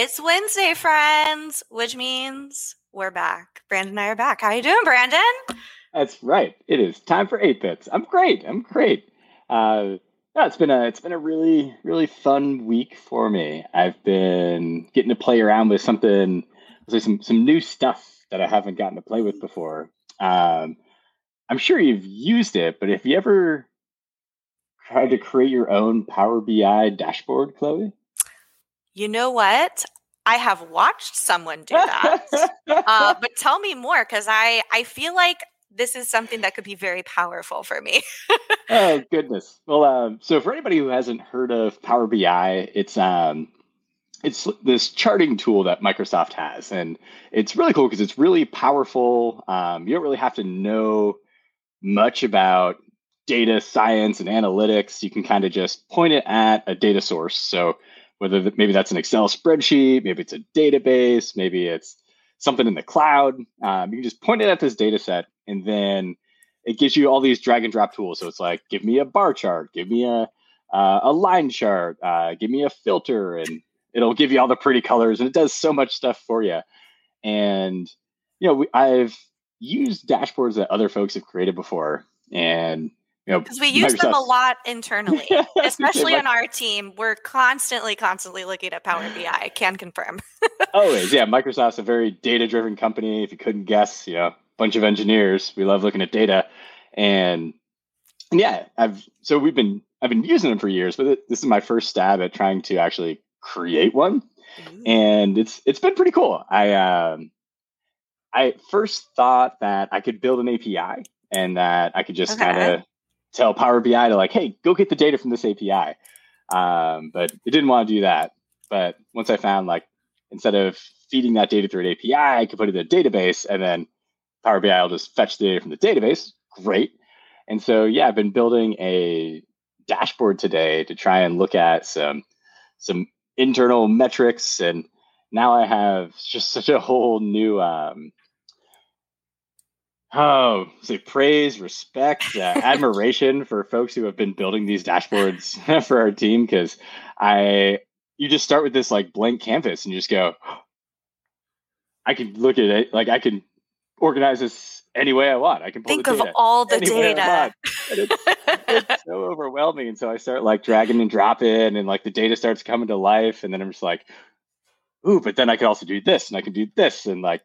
It's Wednesday, friends, which means we're back. Brandon and I are back. How are you doing, Brandon? That's right. It is time for eight bits. I'm great. I'm great. Uh, yeah, it's been a it's been a really really fun week for me. I've been getting to play around with something, say some some new stuff that I haven't gotten to play with before. Um, I'm sure you've used it, but if you ever tried to create your own Power BI dashboard, Chloe? You know what? I have watched someone do that. uh, but tell me more because I, I feel like this is something that could be very powerful for me. oh goodness! Well, um, so for anybody who hasn't heard of Power BI, it's um, it's this charting tool that Microsoft has, and it's really cool because it's really powerful. Um, you don't really have to know much about data science and analytics. You can kind of just point it at a data source. So whether that, maybe that's an Excel spreadsheet, maybe it's a database, maybe it's something in the cloud. Um, you can just point it at this data set and then it gives you all these drag and drop tools. So it's like, give me a bar chart, give me a, uh, a line chart, uh, give me a filter, and it'll give you all the pretty colors. And it does so much stuff for you. And, you know, we, I've used dashboards that other folks have created before. And because we use Microsoft. them a lot internally, especially on our team. We're constantly, constantly looking at Power BI. I can confirm. Always, yeah. Microsoft's a very data-driven company. If you couldn't guess, you know, bunch of engineers. We love looking at data, and, and yeah, I've so we've been I've been using them for years, but this is my first stab at trying to actually create one, mm-hmm. and it's it's been pretty cool. I um, I first thought that I could build an API and that I could just okay. kind of tell Power BI to like, hey, go get the data from this API. Um, but it didn't want to do that. But once I found like instead of feeding that data through an API, I could put it in a database and then Power BI will just fetch the data from the database. Great. And so yeah, I've been building a dashboard today to try and look at some some internal metrics and now I have just such a whole new um, Oh, say praise, respect, uh, admiration for folks who have been building these dashboards for our team because I you just start with this like blank canvas and you just go I can look at it like I can organize this any way I want. I can think of all the data. It's, it's so overwhelming, and so I start like dragging and dropping, and like the data starts coming to life, and then I'm just like, ooh, but then I can also do this, and I can do this, and like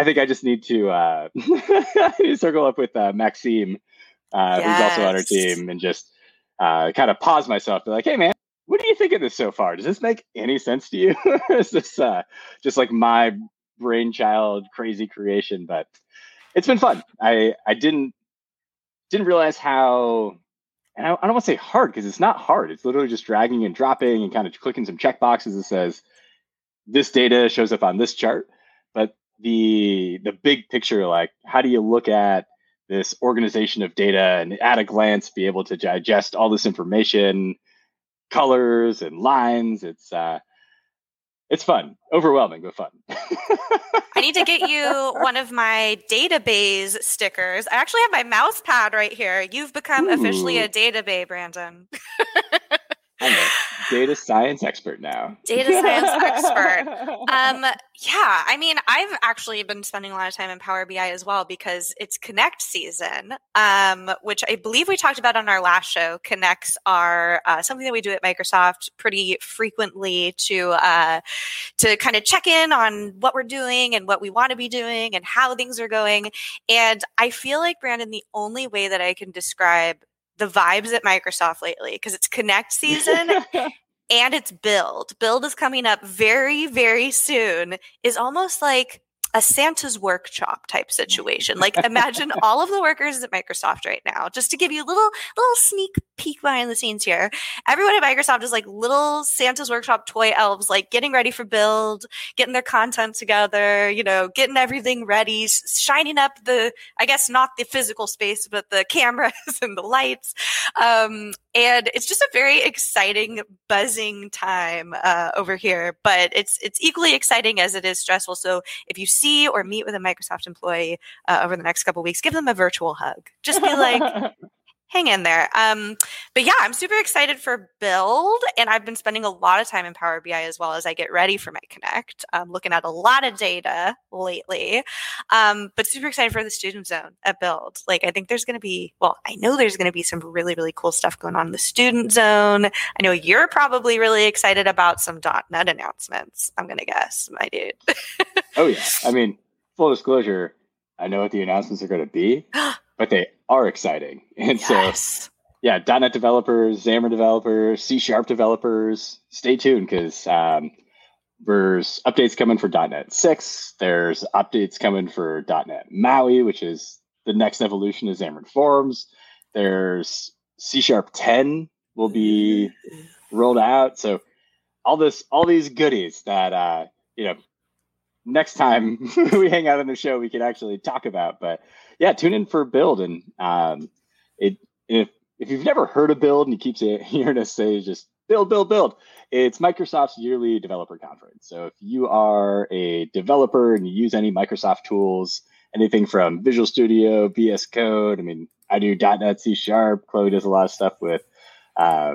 I think I just need to uh, circle up with uh, Maxime, uh, yes. who's also on our team, and just uh, kind of pause myself, be like, "Hey, man, what do you think of this so far? Does this make any sense to you? is this uh, just like my brainchild, crazy creation?" But it's been fun. I I didn't didn't realize how, and I, I don't want to say hard because it's not hard. It's literally just dragging and dropping and kind of clicking some check boxes that says this data shows up on this chart. The the big picture like how do you look at this organization of data and at a glance be able to digest all this information colors and lines? It's uh it's fun overwhelming but fun. I need to get you one of my database stickers. I actually have my mouse pad right here. You've become Ooh. officially a database brandon data science expert now. Data science expert. Um, yeah, I mean, I've actually been spending a lot of time in Power BI as well because it's Connect season, um, which I believe we talked about on our last show. Connects are uh, something that we do at Microsoft pretty frequently to uh, to kind of check in on what we're doing and what we want to be doing and how things are going. And I feel like Brandon, the only way that I can describe the vibes at Microsoft lately because it's Connect season and it's Build. Build is coming up very, very soon. Is almost like a Santa's workshop type situation. Like imagine all of the workers at Microsoft right now, just to give you a little little sneak peek behind the scenes here. Everyone at Microsoft is like little Santa's workshop toy elves, like getting ready for build, getting their content together, you know, getting everything ready, shining up the, I guess not the physical space, but the cameras and the lights. Um, and it's just a very exciting, buzzing time uh, over here. But it's it's equally exciting as it is stressful. So if you see or meet with a Microsoft employee uh, over the next couple weeks, give them a virtual hug. Just be like, hang in there. Um, but yeah, I'm super excited for build, and I've been spending a lot of time in Power BI as well as I get ready for my Connect. I'm looking at a lot of data lately, um, but super excited for the student zone at build. Like, I think there's going to be, well, I know there's going to be some really, really cool stuff going on in the student zone. I know you're probably really excited about some .NET announcements. I'm going to guess, my dude. oh yeah, I mean, full disclosure, I know what the announcements are going to be. but they are exciting. And yes. so, yeah, .NET developers, Xamarin developers, C Sharp developers, stay tuned because um, there's updates coming for .NET 6. There's updates coming for .NET MAUI, which is the next evolution of Xamarin Forms. There's C Sharp 10 will be rolled out. So all this, all these goodies that uh, you know, next time we hang out on the show, we can actually talk about. But yeah, tune in for Build. And um, it if if you've never heard of Build and you keep hearing us say just build, build, build, it's Microsoft's yearly developer conference. So if you are a developer and you use any Microsoft tools, anything from Visual Studio, VS Code, I mean, I do .NET, C Sharp. Chloe does a lot of stuff with, uh,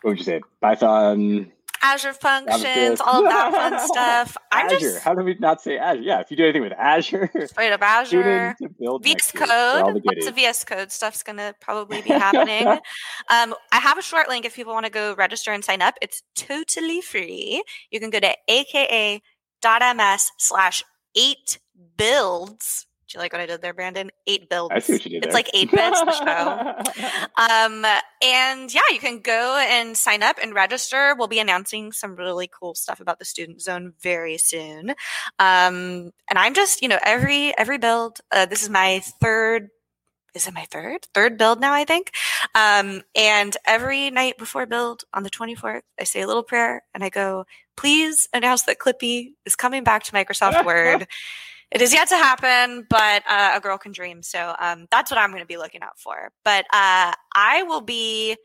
what would you say, Python, Azure functions, all of that fun stuff. I'm Azure. Just, How do we not say Azure? Yeah, if you do anything with Azure, straight up Azure, VS Code, lots of VS Code stuff's going to probably be happening. um, I have a short link if people want to go register and sign up. It's totally free. You can go to aka.ms slash eight builds do you like what I did there, Brandon? Eight builds. I see what you did. It's like eight bits the show. Um, and yeah, you can go and sign up and register. We'll be announcing some really cool stuff about the student zone very soon. Um, and I'm just, you know, every every build. Uh, this is my third is it my third third build now i think um, and every night before build on the 24th i say a little prayer and i go please announce that clippy is coming back to microsoft word it is yet to happen, but uh, a girl can dream. So um, that's what I'm going to be looking out for. But uh, I will be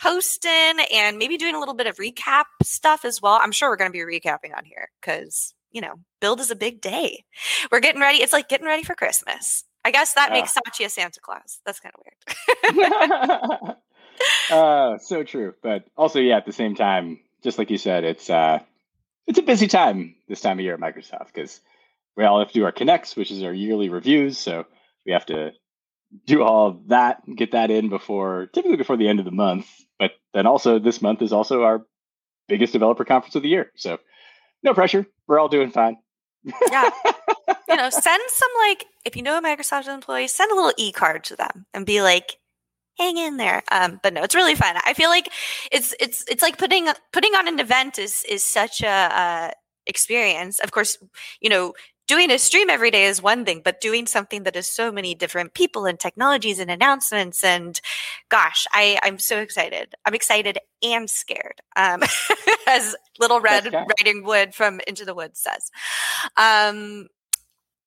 hosting and maybe doing a little bit of recap stuff as well. I'm sure we're going to be recapping on here because, you know, build is a big day. We're getting ready. It's like getting ready for Christmas. I guess that makes Satya a Santa Claus. That's kind of weird. uh, so true. But also, yeah, at the same time, just like you said, it's uh, it's a busy time this time of year at Microsoft because we all have to do our connects, which is our yearly reviews. So we have to do all of that, get that in before typically before the end of the month. But then also this month is also our biggest developer conference of the year. So no pressure. We're all doing fine. yeah. You know, send some like if you know a Microsoft employee, send a little e card to them and be like, hang in there. Um, but no, it's really fun. I feel like it's it's it's like putting putting on an event is is such a uh, experience. Of course, you know, doing a stream every day is one thing, but doing something that is so many different people and technologies and announcements and gosh, I, I'm so excited. I'm excited and scared. Um, as Little Red Riding Hood from Into the Woods says. Um,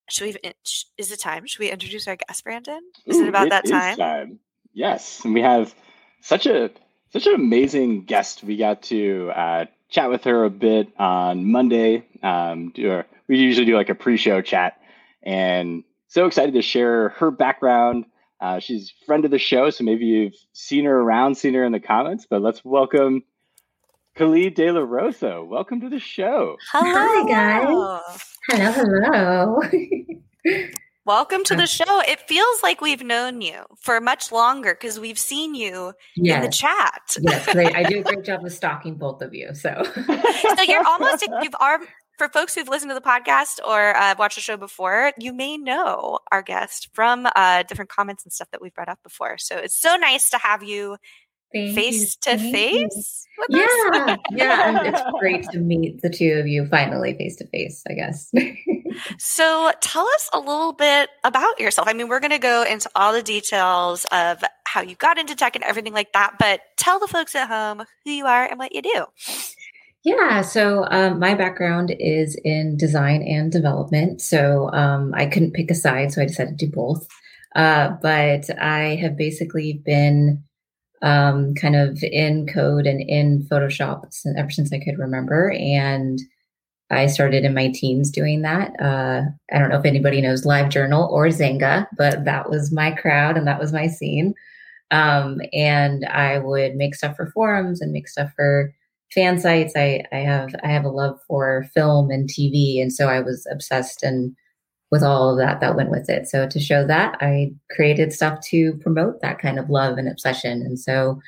should we, is it time? Should we introduce our guest, Brandon? Is Ooh, it about it that time? time? Yes. And we have such a, such an amazing guest. We got to uh, chat with her a bit on Monday. Um, do our, we usually do like a pre-show chat, and so excited to share her background. Uh, she's friend of the show, so maybe you've seen her around, seen her in the comments. But let's welcome Kali De La Rosa. Welcome to the show. Hello, Hi, guys. Hello, hello. Welcome to the show. It feels like we've known you for much longer because we've seen you yes. in the chat. yes, I do a great job of stalking both of you. So, so you're almost you've are for folks who've listened to the podcast or uh, watched the show before. You may know our guest from uh, different comments and stuff that we've brought up before. So it's so nice to have you Thank face you. to face. Yeah, yeah, it's great to meet the two of you finally face to face. I guess. so, tell us a little bit about yourself. I mean, we're going to go into all the details of how you got into tech and everything like that, but tell the folks at home who you are and what you do. Yeah, so um, my background is in design and development. So um, I couldn't pick a side, so I decided to do both. Uh, but I have basically been um, kind of in code and in Photoshop ever since I could remember. And I started in my teens doing that. Uh, I don't know if anybody knows LiveJournal or Xanga, but that was my crowd and that was my scene. Um, and I would make stuff for forums and make stuff for fan sites. I, I have I have a love for film and TV, and so I was obsessed and with all of that that went with it. So to show that, I created stuff to promote that kind of love and obsession. And so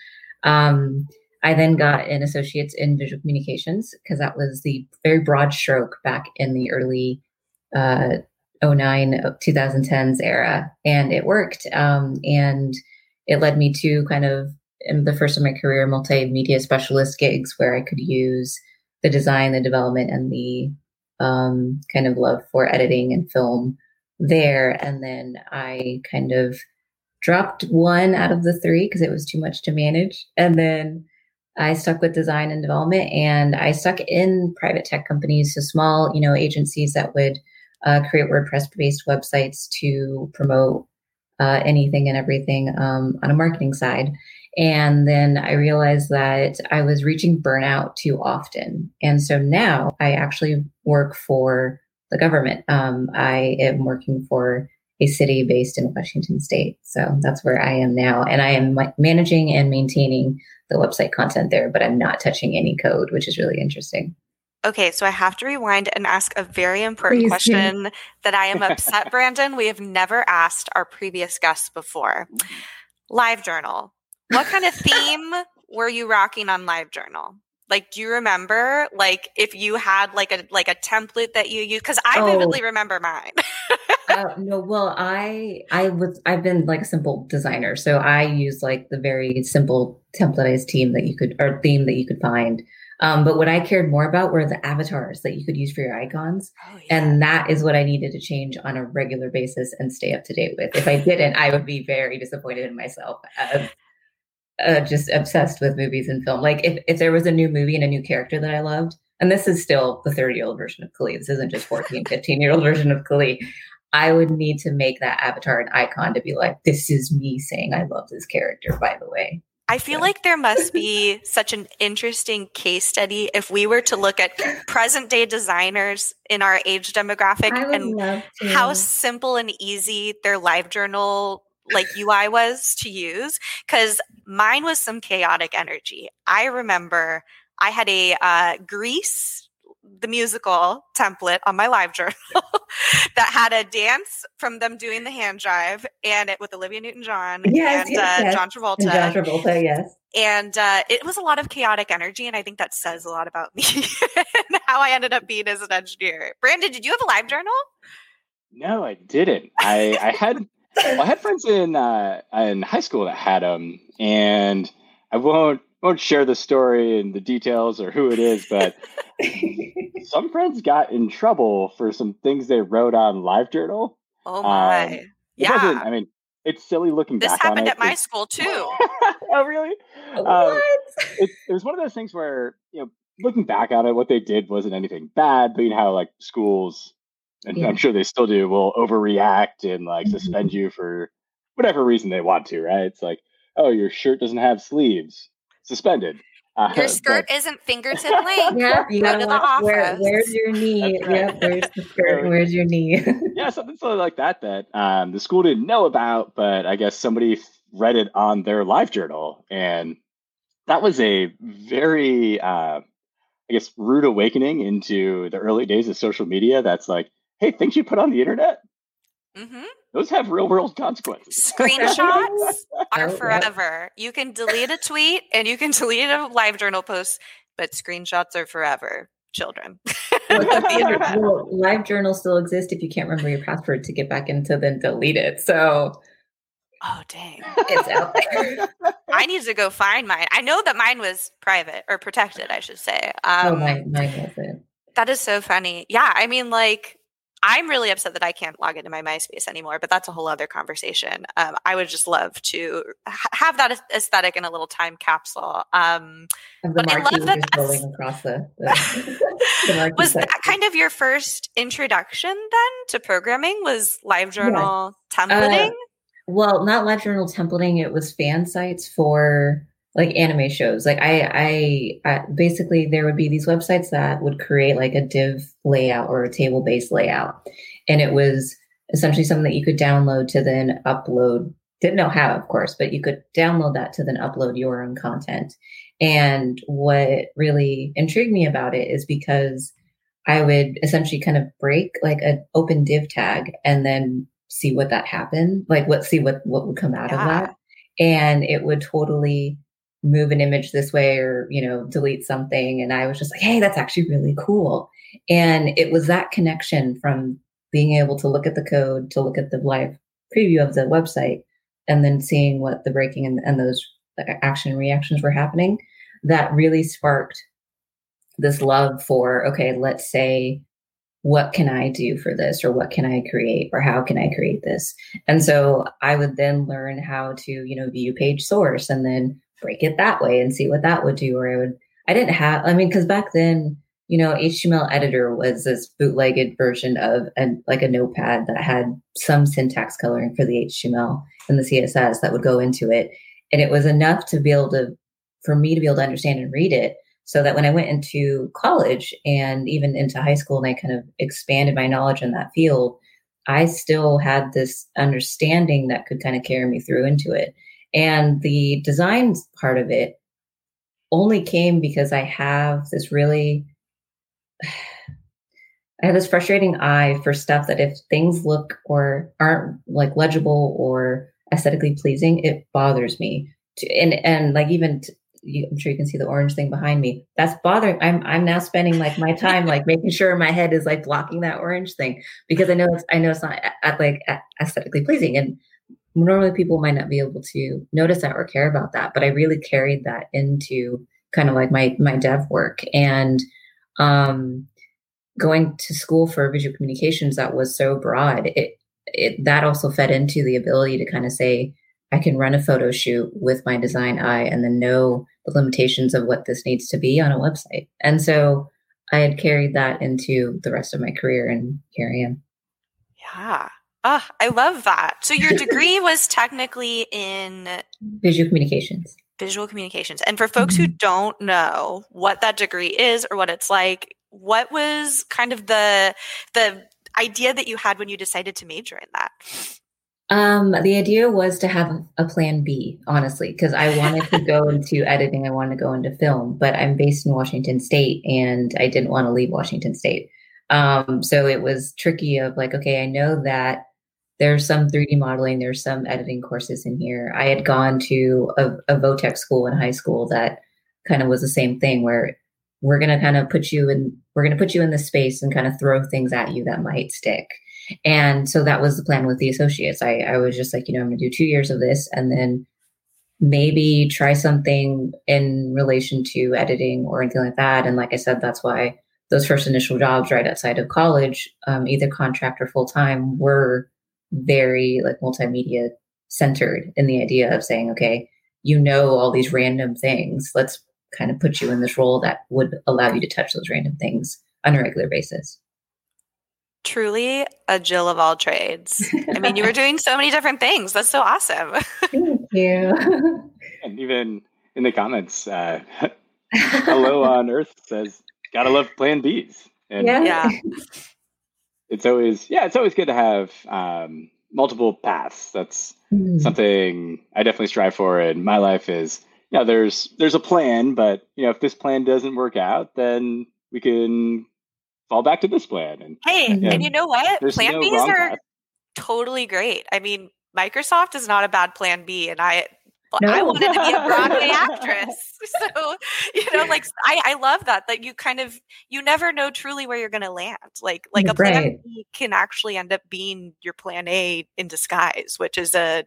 um, I then got an associate's in visual communications because that was the very broad stroke back in the early uh, 09 2010s era, and it worked. Um, and it led me to kind of in the first of my career multimedia specialist gigs where I could use the design, the development, and the um, kind of love for editing and film there. And then I kind of dropped one out of the three because it was too much to manage. And then I stuck with design and development and I stuck in private tech companies, so small, you know, agencies that would uh, create WordPress based websites to promote uh, anything and everything um, on a marketing side. And then I realized that I was reaching burnout too often. And so now I actually work for the government. Um, I am working for a city based in Washington state. So that's where I am now. And I am managing and maintaining the website content there, but I'm not touching any code, which is really interesting. Okay, so I have to rewind and ask a very important Please question do. that I am upset, Brandon. We have never asked our previous guests before. Live Journal. What kind of theme were you rocking on Live Journal? Like, do you remember, like, if you had like a like a template that you use? Because I oh. vividly remember mine. uh, no, well, I I was I've been like a simple designer, so I use like the very simple templatized team that you could or theme that you could find. Um, but what I cared more about were the avatars that you could use for your icons. Oh, yeah. And that is what I needed to change on a regular basis and stay up to date with. If I didn't, I would be very disappointed in myself. Uh, just obsessed with movies and film. Like if, if there was a new movie and a new character that I loved, and this is still the 30 year old version of Kali, this isn't just 14, 15 year old version of Kali. I would need to make that avatar an icon to be like, this is me saying I love this character, by the way. I feel like there must be such an interesting case study if we were to look at present day designers in our age demographic and how simple and easy their live journal like UI was to use because mine was some chaotic energy. I remember I had a uh, Grease the musical template on my live journal that had a dance from them doing the hand drive and it with Olivia Newton John yes, and yes, uh, yes. John Travolta. And John Travolta, yes. And uh, it was a lot of chaotic energy, and I think that says a lot about me and how I ended up being as an engineer. Brandon, did you have a live journal? No, I didn't. I, I had well, I had friends in uh, in high school that had them, and I won't won't share the story and the details or who it is, but some friends got in trouble for some things they wrote on LiveJournal. Oh my! Um, yeah, I mean, it's silly looking back. this happened at my school too. oh, really? What? Um, it, it was one of those things where you know, looking back on it, what they did wasn't anything bad, but you know how like schools and yeah. I'm sure they still do, will overreact and like mm-hmm. suspend you for whatever reason they want to, right? It's like, oh, your shirt doesn't have sleeves, suspended. Uh, your skirt but... isn't fingertip length. yeah, you gotta go watch where, where's your knee? Right. Yep, where's the skirt? Where's your knee? yeah, something sort of like that that um, the school didn't know about, but I guess somebody read it on their live journal, and that was a very, uh, I guess, rude awakening into the early days of social media. That's like, hey, things you put on the internet, mm-hmm. those have real world consequences. Screenshots are forever. You can delete a tweet and you can delete a live journal post, but screenshots are forever. Children. well, live journals still exist if you can't remember your password to get back into then delete it. So Oh dang. It's out there. I need to go find mine. I know that mine was private or protected, I should say. Oh, um, oh, mine, mine wasn't. That is so funny. Yeah, I mean, like I'm really upset that I can't log into my MySpace anymore, but that's a whole other conversation. Um, I would just love to ha- have that aesthetic in a little time capsule. Um, but I love that that's, across the, the, was that kind of your first introduction then to programming? Was LiveJournal yeah. templating? Uh, well, not LiveJournal templating. It was fan sites for like anime shows. Like I, I, I, basically there would be these websites that would create like a div layout or a table based layout, and it was essentially something that you could download to then upload didn't know how, of course, but you could download that to then upload your own content. And what really intrigued me about it is because I would essentially kind of break like an open div tag and then see what that happened, like what see what what would come out yeah. of that, and it would totally move an image this way or you know delete something. And i was just like hey that's actually really cool. And it was that connection from being able to look at the code to look at the live preview of the website and then seeing what the breaking and, and those action reactions were happening that really sparked this love for okay let's say what can i do for this or what can i create or how can i create this? And so i would then learn how to you know view page source and then break it that way and see what that would do or i would i didn't have i mean because back then you know html editor was this bootlegged version of an like a notepad that had some syntax coloring for the html and the css that would go into it and it was enough to be able to for me to be able to understand and read it so that when I went into college and even into high school and I kind of expanded my knowledge in that field, I still had this understanding that could kind of carry me through into it. And the design part of it only came because I have this really I have this frustrating eye for stuff that if things look or aren't like legible or aesthetically pleasing, it bothers me. And and like even you, I'm sure you can see the orange thing behind me. That's bothering. I'm I'm now spending like my time like making sure my head is like blocking that orange thing because I know it's I know it's not like aesthetically pleasing and normally people might not be able to notice that or care about that but I really carried that into kind of like my my dev work and um going to school for visual communications that was so broad it it that also fed into the ability to kind of say I can run a photo shoot with my design eye and then know the limitations of what this needs to be on a website. And so I had carried that into the rest of my career, and here I am. Yeah. Oh, I love that. So your degree was technically in visual communications. Visual communications. And for folks mm-hmm. who don't know what that degree is or what it's like, what was kind of the the idea that you had when you decided to major in that? Um, the idea was to have a plan B, honestly, because I wanted to go into editing. I wanted to go into film, but I'm based in Washington State, and I didn't want to leave Washington State. Um, so it was tricky. Of like, okay, I know that there's some 3D modeling, there's some editing courses in here. I had gone to a, a Votech school in high school that kind of was the same thing, where we're going to kind of put you in, we're going to put you in the space and kind of throw things at you that might stick. And so that was the plan with the associates. I, I was just like, you know, I'm going to do two years of this and then maybe try something in relation to editing or anything like that. And like I said, that's why those first initial jobs right outside of college, um, either contract or full time, were very like multimedia centered in the idea of saying, okay, you know all these random things. Let's kind of put you in this role that would allow you to touch those random things on a regular basis truly a Jill of all trades. I mean, you were doing so many different things. That's so awesome. Thank you. And even in the comments, uh, hello on Earth says, "Gotta love Plan Bs." And yeah. yeah. It's always yeah, it's always good to have um, multiple paths. That's mm. something I definitely strive for in my life. Is yeah, there's there's a plan, but you know, if this plan doesn't work out, then we can fall back to this plan. And hey, and you know what? Plan no Bs are path. totally great. I mean, Microsoft is not a bad plan B, and I no. I wanted to be a Broadway actress. So, you know, like I, I love that that you kind of you never know truly where you're gonna land. Like like a plan. B can actually end up being your plan A in disguise, which is a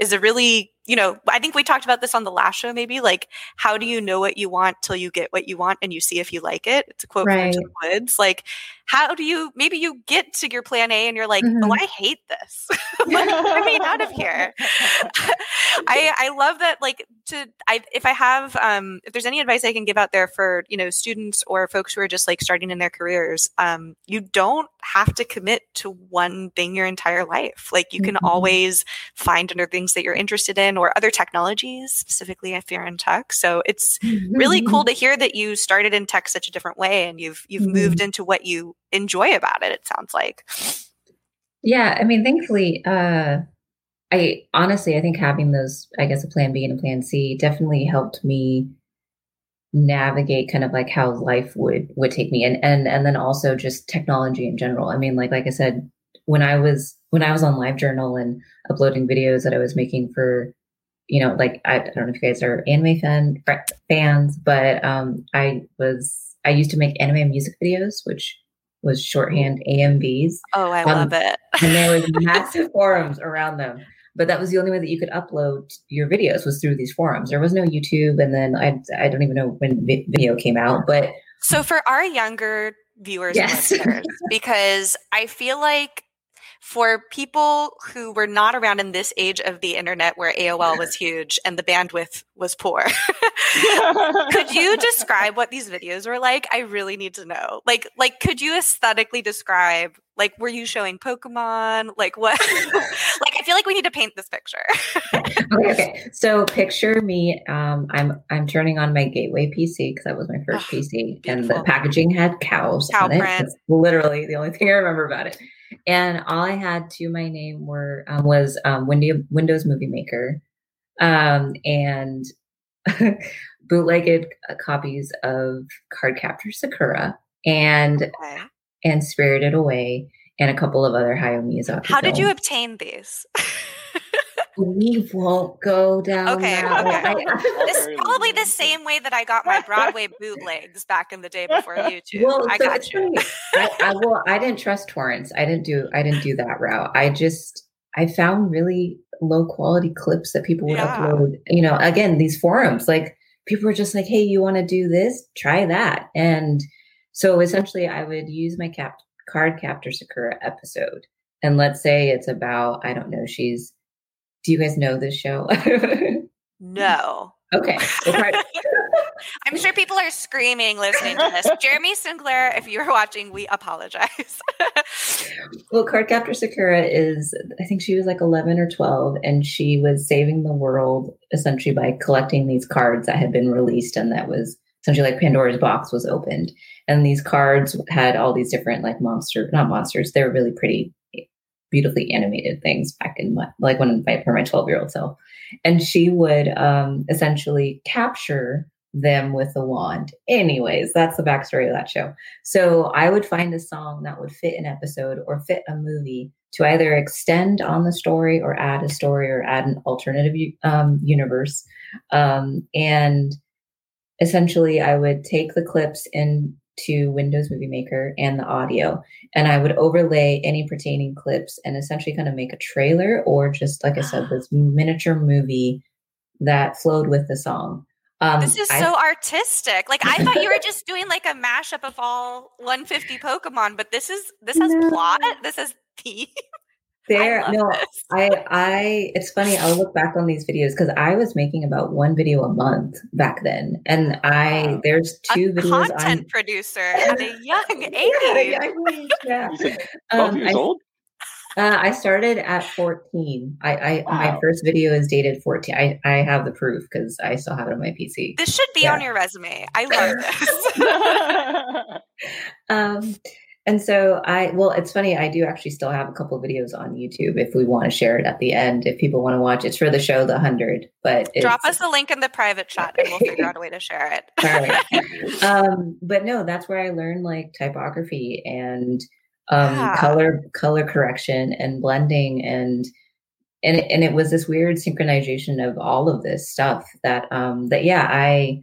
is a really you know, I think we talked about this on the last show, maybe like, how do you know what you want till you get what you want and you see if you like it? It's a quote right. from Tim Woods. Like, how do you, maybe you get to your plan A and you're like, oh, mm-hmm. oh, I hate this. like, get me out of here. I, I love that. Like, to, I, if I have, um, if there's any advice I can give out there for, you know, students or folks who are just like starting in their careers, um, you don't have to commit to one thing your entire life. Like, you can mm-hmm. always find other things that you're interested in or other technologies, specifically if you're in tech. So it's really cool mm-hmm. to hear that you started in tech such a different way and you've you've mm-hmm. moved into what you enjoy about it, it sounds like. Yeah, I mean, thankfully, uh I honestly, I think having those, I guess, a plan B and a plan C definitely helped me navigate kind of like how life would would take me and and and then also just technology in general i mean like like i said when i was when i was on livejournal and uploading videos that i was making for you know like i, I don't know if you guys are anime fan fans but um i was i used to make anime music videos which was shorthand amvs oh i um, love it and there was massive forums around them but that was the only way that you could upload your videos was through these forums. There was no YouTube, and then I I don't even know when video came out, but so for our younger viewers yes. listeners, because I feel like for people who were not around in this age of the internet where AOL was huge and the bandwidth was poor, could you describe what these videos were like? I really need to know. Like, like, could you aesthetically describe? Like, were you showing Pokemon? Like, what? like, I feel like we need to paint this picture. okay, okay. So, picture me. Um, I'm I'm turning on my Gateway PC because that was my first oh, PC, beautiful. and the packaging had cows Cow on it. Literally the only thing I remember about it and all I had to my name were um, was um, Windows Movie Maker, um, and bootlegged uh, copies of Cardcaptor Sakura and okay. and Spirited Away, and a couple of other Hayao Miyazaki. How films. did you obtain these? We won't go down. Okay, okay. this is probably the same way that I got my Broadway bootlegs back in the day before YouTube. Well, I so got you. I, I, well, I didn't trust torrents. I didn't do. I didn't do that route. I just I found really low quality clips that people would yeah. upload. You know, again, these forums, like people were just like, "Hey, you want to do this? Try that." And so essentially, I would use my cap Cardcaptor Sakura episode, and let's say it's about I don't know, she's do you guys know this show? no. Okay. I'm sure people are screaming listening to this. Jeremy Sinclair, if you're watching, we apologize. well, Cardcaptor Sakura is, I think she was like 11 or 12, and she was saving the world essentially by collecting these cards that had been released, and that was essentially like Pandora's box was opened. And these cards had all these different like monster, not monsters, they were really pretty beautifully animated things back in my, like when I for my 12 year old self. And she would um, essentially capture them with a wand. Anyways, that's the backstory of that show. So I would find a song that would fit an episode or fit a movie to either extend on the story or add a story or add an alternative um, universe. Um, and essentially, I would take the clips in to Windows Movie Maker and the audio. And I would overlay any pertaining clips and essentially kind of make a trailer or just, like I said, this miniature movie that flowed with the song. Um, this is I, so artistic. Like I thought you were just doing like a mashup of all 150 Pokemon, but this is this has no. plot. This is theme there no this. i i it's funny i'll look back on these videos because i was making about one video a month back then and i wow. there's two a videos content on, producer at a young age yeah, yeah. Um, years I, old uh, I started at 14. I, I wow. my first video is dated 14. I, I have the proof because I still have it on my PC. This should be yeah. on your resume. I love this. um, and so I, well, it's funny. I do actually still have a couple videos on YouTube if we want to share it at the end. If people want to watch, it's for the show, The Hundred. But drop us a link in the private chat, and we'll figure out a way to share it. Right. um, but no, that's where I learned like typography and um, yeah. color, color correction, and blending, and and and it was this weird synchronization of all of this stuff that um that yeah I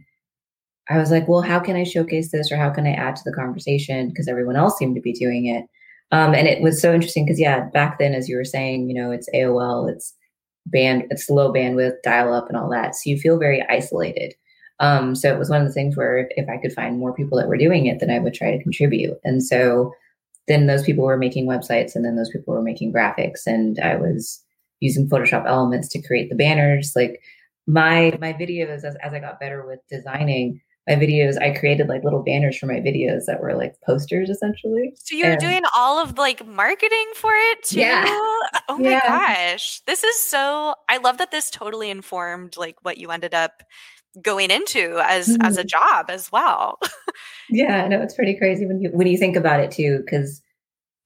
I was like, well, how can I showcase this or how can I add to the conversation? Because everyone else seemed to be doing it. Um, and it was so interesting because, yeah, back then, as you were saying, you know, it's AOL, it's band, it's low bandwidth, dial up, and all that. So you feel very isolated. Um, so it was one of the things where if, if I could find more people that were doing it, then I would try to contribute. And so then those people were making websites and then those people were making graphics and I was using Photoshop elements to create the banners. Like my my videos as, as I got better with designing, my videos i created like little banners for my videos that were like posters essentially so you're and, doing all of like marketing for it too yeah oh my yeah. gosh this is so i love that this totally informed like what you ended up going into as mm-hmm. as a mm-hmm. job as well yeah no it's pretty crazy when you when you think about it too because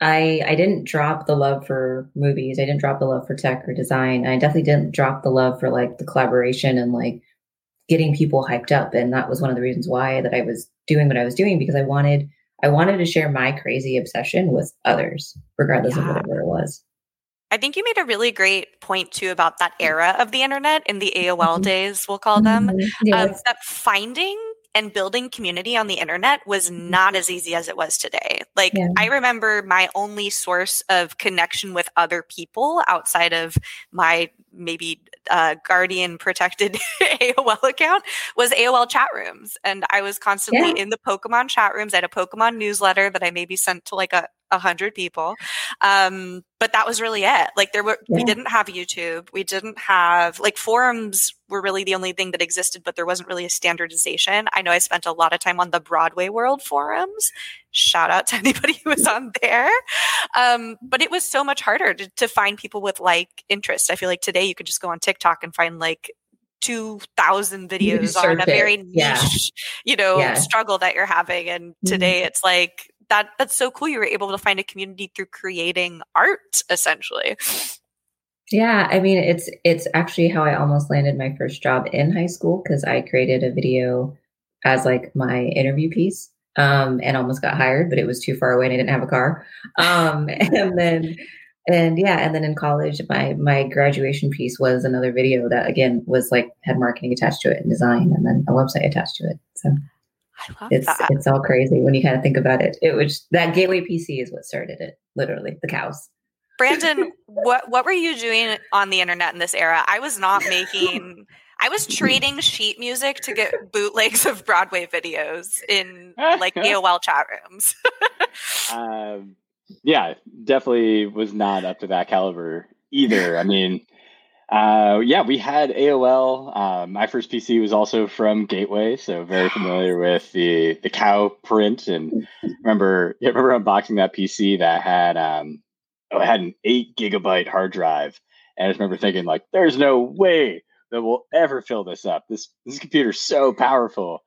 I I didn't drop the love for movies. I didn't drop the love for tech or design. I definitely didn't drop the love for like the collaboration and like getting people hyped up. And that was one of the reasons why that I was doing what I was doing because I wanted I wanted to share my crazy obsession with others, regardless yeah. of whatever it was. I think you made a really great point too about that era of the internet in the AOL mm-hmm. days, we'll call them. Mm-hmm. Yes. Um, that finding and building community on the internet was not as easy as it was today. Like, yeah. I remember my only source of connection with other people outside of my maybe uh, guardian protected AOL account was AOL chat rooms. And I was constantly yeah. in the Pokemon chat rooms. I had a Pokemon newsletter that I maybe sent to like a, a hundred people. Um, but that was really it. Like there were, yeah. we didn't have YouTube. We didn't have like forums were really the only thing that existed, but there wasn't really a standardization. I know I spent a lot of time on the Broadway World forums. Shout out to anybody who was on there. Um, but it was so much harder to, to find people with like interest. I feel like today you could just go on TikTok and find like 2000 videos on a very niche, yeah. you know, yeah. struggle that you're having. And mm-hmm. today mm-hmm. it's like, that that's so cool you were able to find a community through creating art essentially. Yeah i mean it's it's actually how i almost landed my first job in high school because i created a video as like my interview piece um, and almost got hired but it was too far away and i didn't have a car. Um, and then and yeah and then in college my my graduation piece was another video that again was like had marketing attached to it and design and then a website attached to it so it's that. it's all crazy when you kind of think about it. It was that gateway PC is what started it, literally the cows. Brandon, what what were you doing on the internet in this era? I was not making. I was trading sheet music to get bootlegs of Broadway videos in like AOL chat rooms. um, yeah, definitely was not up to that caliber either. I mean, uh, yeah, we had AOL. Um, my first PC was also from Gateway, so very familiar with the the cow print. And remember, yeah, remember unboxing that PC that had um, oh, it had an eight gigabyte hard drive, and I just remember thinking like, "There's no way that we'll ever fill this up. This this computer's so powerful."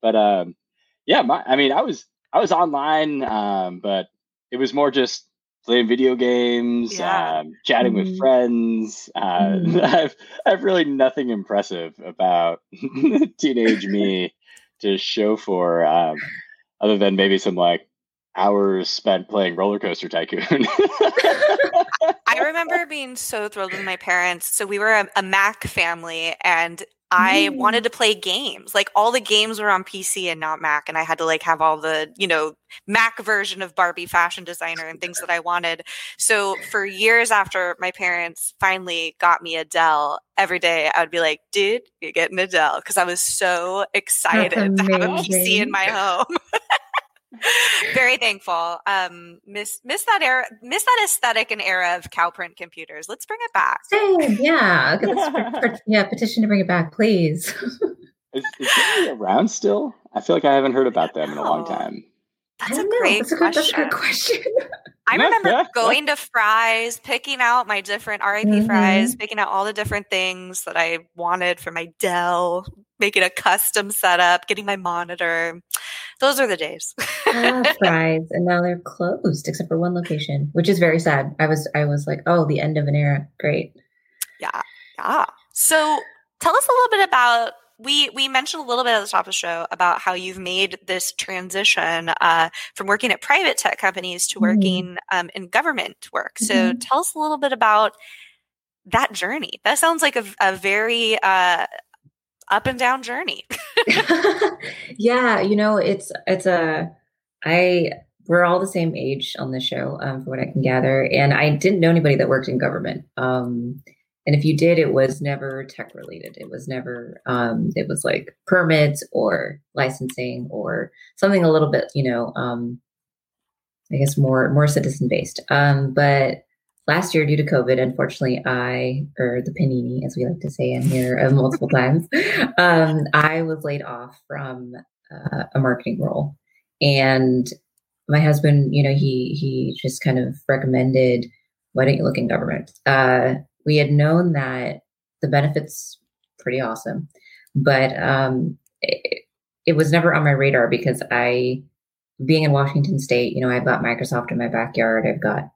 But um, yeah, my, I mean, I was I was online, um, but it was more just playing video games, yeah. um, chatting mm. with mm-hmm. friends. Uh, mm. I've I've really nothing impressive about teenage me to show for, um, other than maybe some like hours spent playing Roller Coaster Tycoon. I remember being so thrilled with my parents. So we were a, a Mac family, and I mm. wanted to play games. Like all the games were on PC and not Mac. And I had to like have all the, you know, Mac version of Barbie fashion designer and things that I wanted. So for years after my parents finally got me a Dell, every day I would be like, dude, you're getting a Dell. Cause I was so excited to have a PC in my home. very thankful. Um, miss miss that era, miss that aesthetic and era of cow print computers. Let's bring it back. Same, yeah. Let's, yeah, petition to bring it back, please. is, is around still? I feel like I haven't heard about them in a long time. That's a great that's a good, question. That's a good question. I remember going to Fry's, picking out my different RIP mm-hmm. Fry's, picking out all the different things that I wanted for my Dell, making a custom setup, getting my monitor. Those are the days. ah, Fry's, and now they're closed except for one location, which is very sad. I was I was like, oh, the end of an era. Great. Yeah, yeah. So tell us a little bit about we we mentioned a little bit at the top of the show about how you've made this transition uh, from working at private tech companies to mm-hmm. working mm-hmm. um, in government work. So mm-hmm. tell us a little bit about that journey. That sounds like a, a very uh, up and down journey. yeah, you know, it's it's a I we're all the same age on this show, um, for what I can gather, and I didn't know anybody that worked in government. Um, and if you did, it was never tech related. It was never. Um, it was like permits or licensing or something a little bit, you know, um, I guess more more citizen based. Um, but last year due to COVID, unfortunately, I, or the panini, as we like to say in here uh, multiple times, um, I was laid off from uh, a marketing role. And my husband, you know, he he just kind of recommended, why don't you look in government? Uh, we had known that the benefits pretty awesome, but um, it, it was never on my radar because I being in Washington State, you know, I've got Microsoft in my backyard. I've got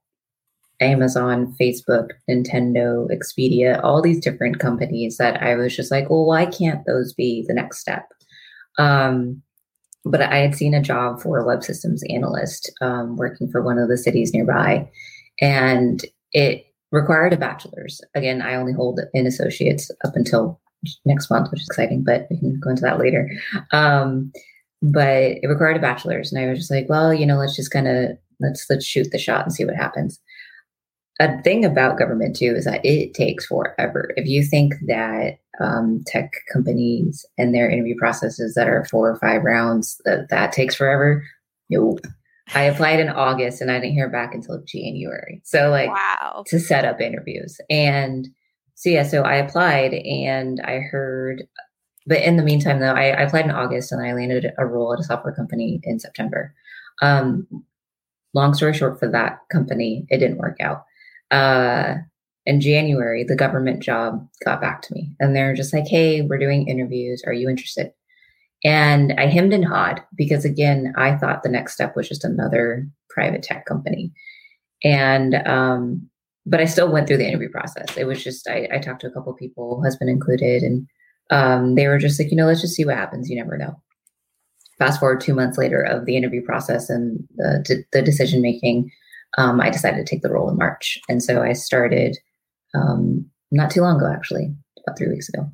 Amazon, Facebook, Nintendo, Expedia, all these different companies that I was just like, well, why can't those be the next step? Um, but I had seen a job for a web systems analyst um, working for one of the cities nearby, and it required a bachelor's. Again, I only hold an associate's up until next month, which is exciting, but we can go into that later. Um, but it required a bachelor's, and I was just like, well, you know, let's just kind of let's let's shoot the shot and see what happens. A thing about government too is that it takes forever. If you think that um, tech companies and their interview processes that are four or five rounds that that takes forever, nope. I applied in August and I didn't hear back until January. So like wow. to set up interviews. And so yeah, so I applied and I heard but in the meantime though, I, I applied in August and I landed a role at a software company in September. Um, long story short for that company, it didn't work out. Uh, in January, the government job got back to me and they're just like, Hey, we're doing interviews. Are you interested? And I hemmed and hawed because again, I thought the next step was just another private tech company. And um, but I still went through the interview process. It was just I, I talked to a couple people, husband included, and um, they were just like, you know, let's just see what happens. You never know. Fast forward two months later of the interview process and the the decision making, um, I decided to take the role in March, and so I started um, not too long ago, actually, about three weeks ago.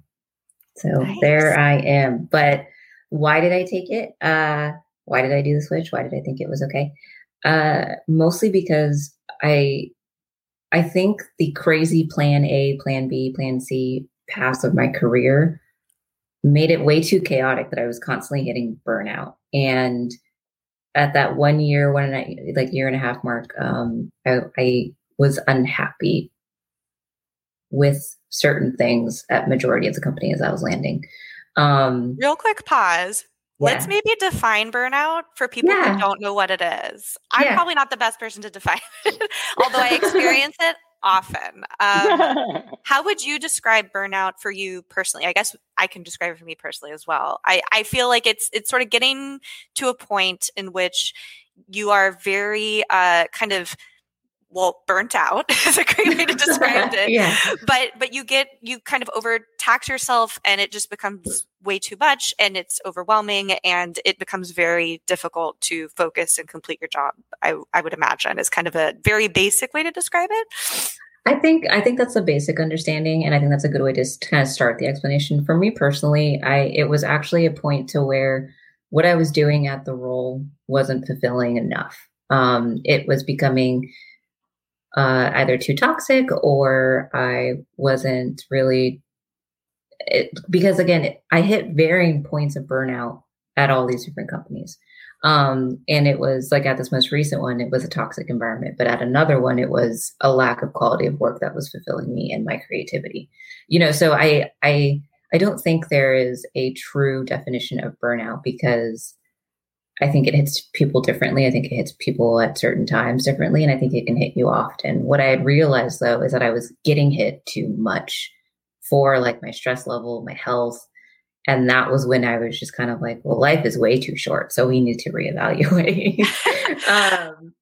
So nice. there I am. But why did I take it? Uh, why did I do the switch? Why did I think it was okay? Uh, mostly because I, I think the crazy plan A, plan B, plan C paths of my career made it way too chaotic that I was constantly hitting burnout. And at that one year, one and a, like year and a half mark, um, I, I was unhappy with certain things at majority of the companies I was landing. Um, Real quick pause. Yeah. Let's maybe define burnout for people yeah. who don't know what it is. I'm yeah. probably not the best person to define it, although I experience it often. Um, how would you describe burnout for you personally? I guess I can describe it for me personally as well. I, I feel like it's it's sort of getting to a point in which you are very uh, kind of well burnt out is a great way to describe it yeah. but but you get you kind of overtax yourself and it just becomes way too much and it's overwhelming and it becomes very difficult to focus and complete your job i i would imagine is kind of a very basic way to describe it I think I think that's a basic understanding, and I think that's a good way to kind of start the explanation. For me personally, I it was actually a point to where what I was doing at the role wasn't fulfilling enough. Um, it was becoming uh, either too toxic or I wasn't really it, because again I hit varying points of burnout at all these different companies. Um, and it was like at this most recent one, it was a toxic environment, but at another one, it was a lack of quality of work that was fulfilling me and my creativity. You know, so I I I don't think there is a true definition of burnout because I think it hits people differently. I think it hits people at certain times differently, and I think it can hit you often. What I had realized though is that I was getting hit too much for like my stress level, my health. And that was when I was just kind of like, well, life is way too short. So we need to reevaluate. um,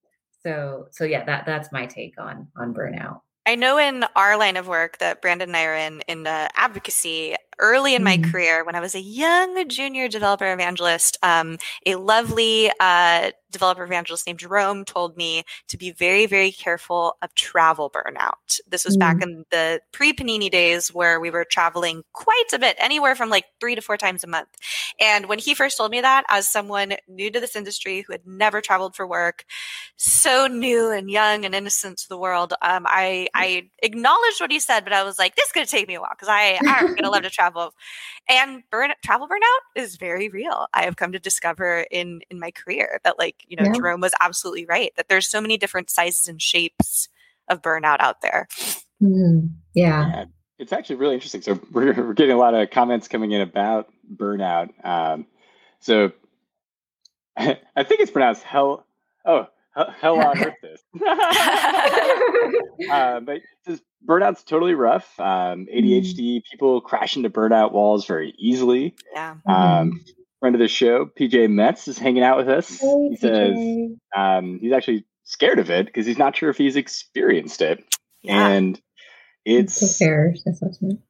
so so yeah, that that's my take on on burnout. I know in our line of work that Brandon and I are in in uh, advocacy, early in my mm-hmm. career when I was a young junior developer evangelist, um, a lovely uh, developer evangelist named Jerome told me to be very, very careful of travel burnout. This was mm. back in the pre Panini days where we were traveling quite a bit, anywhere from like three to four times a month. And when he first told me that, as someone new to this industry who had never traveled for work, so new and young and innocent to the world, um, I, I acknowledged what he said, but I was like, this is going to take me a while because I, I'm going to love to travel. And burn, travel burnout is very real. I have come to discover in, in my career that like, you know, yeah. Jerome was absolutely right that there's so many different sizes and shapes of burnout out there. Mm-hmm. Yeah. yeah. It's actually really interesting. So we're, we're getting a lot of comments coming in about burnout. Um, so I, think it's pronounced hell. Oh, hell on earth this. uh, but just burnout's totally rough. Um, ADHD mm. people crash into burnout walls very easily. Yeah. Um, friend of the show, PJ Metz, is hanging out with us. Hey, he says um, he's actually scared of it because he's not sure if he's experienced it, yeah. and it's a fair assessment.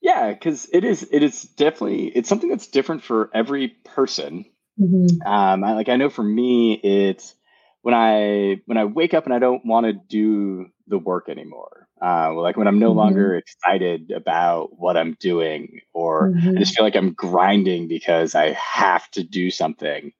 Yeah, because it is. It is definitely. It's something that's different for every person. Mm-hmm. Um, I, like I know for me, it's when I when I wake up and I don't want to do the work anymore. Uh, like when I'm no mm-hmm. longer excited about what I'm doing, or mm-hmm. I just feel like I'm grinding because I have to do something.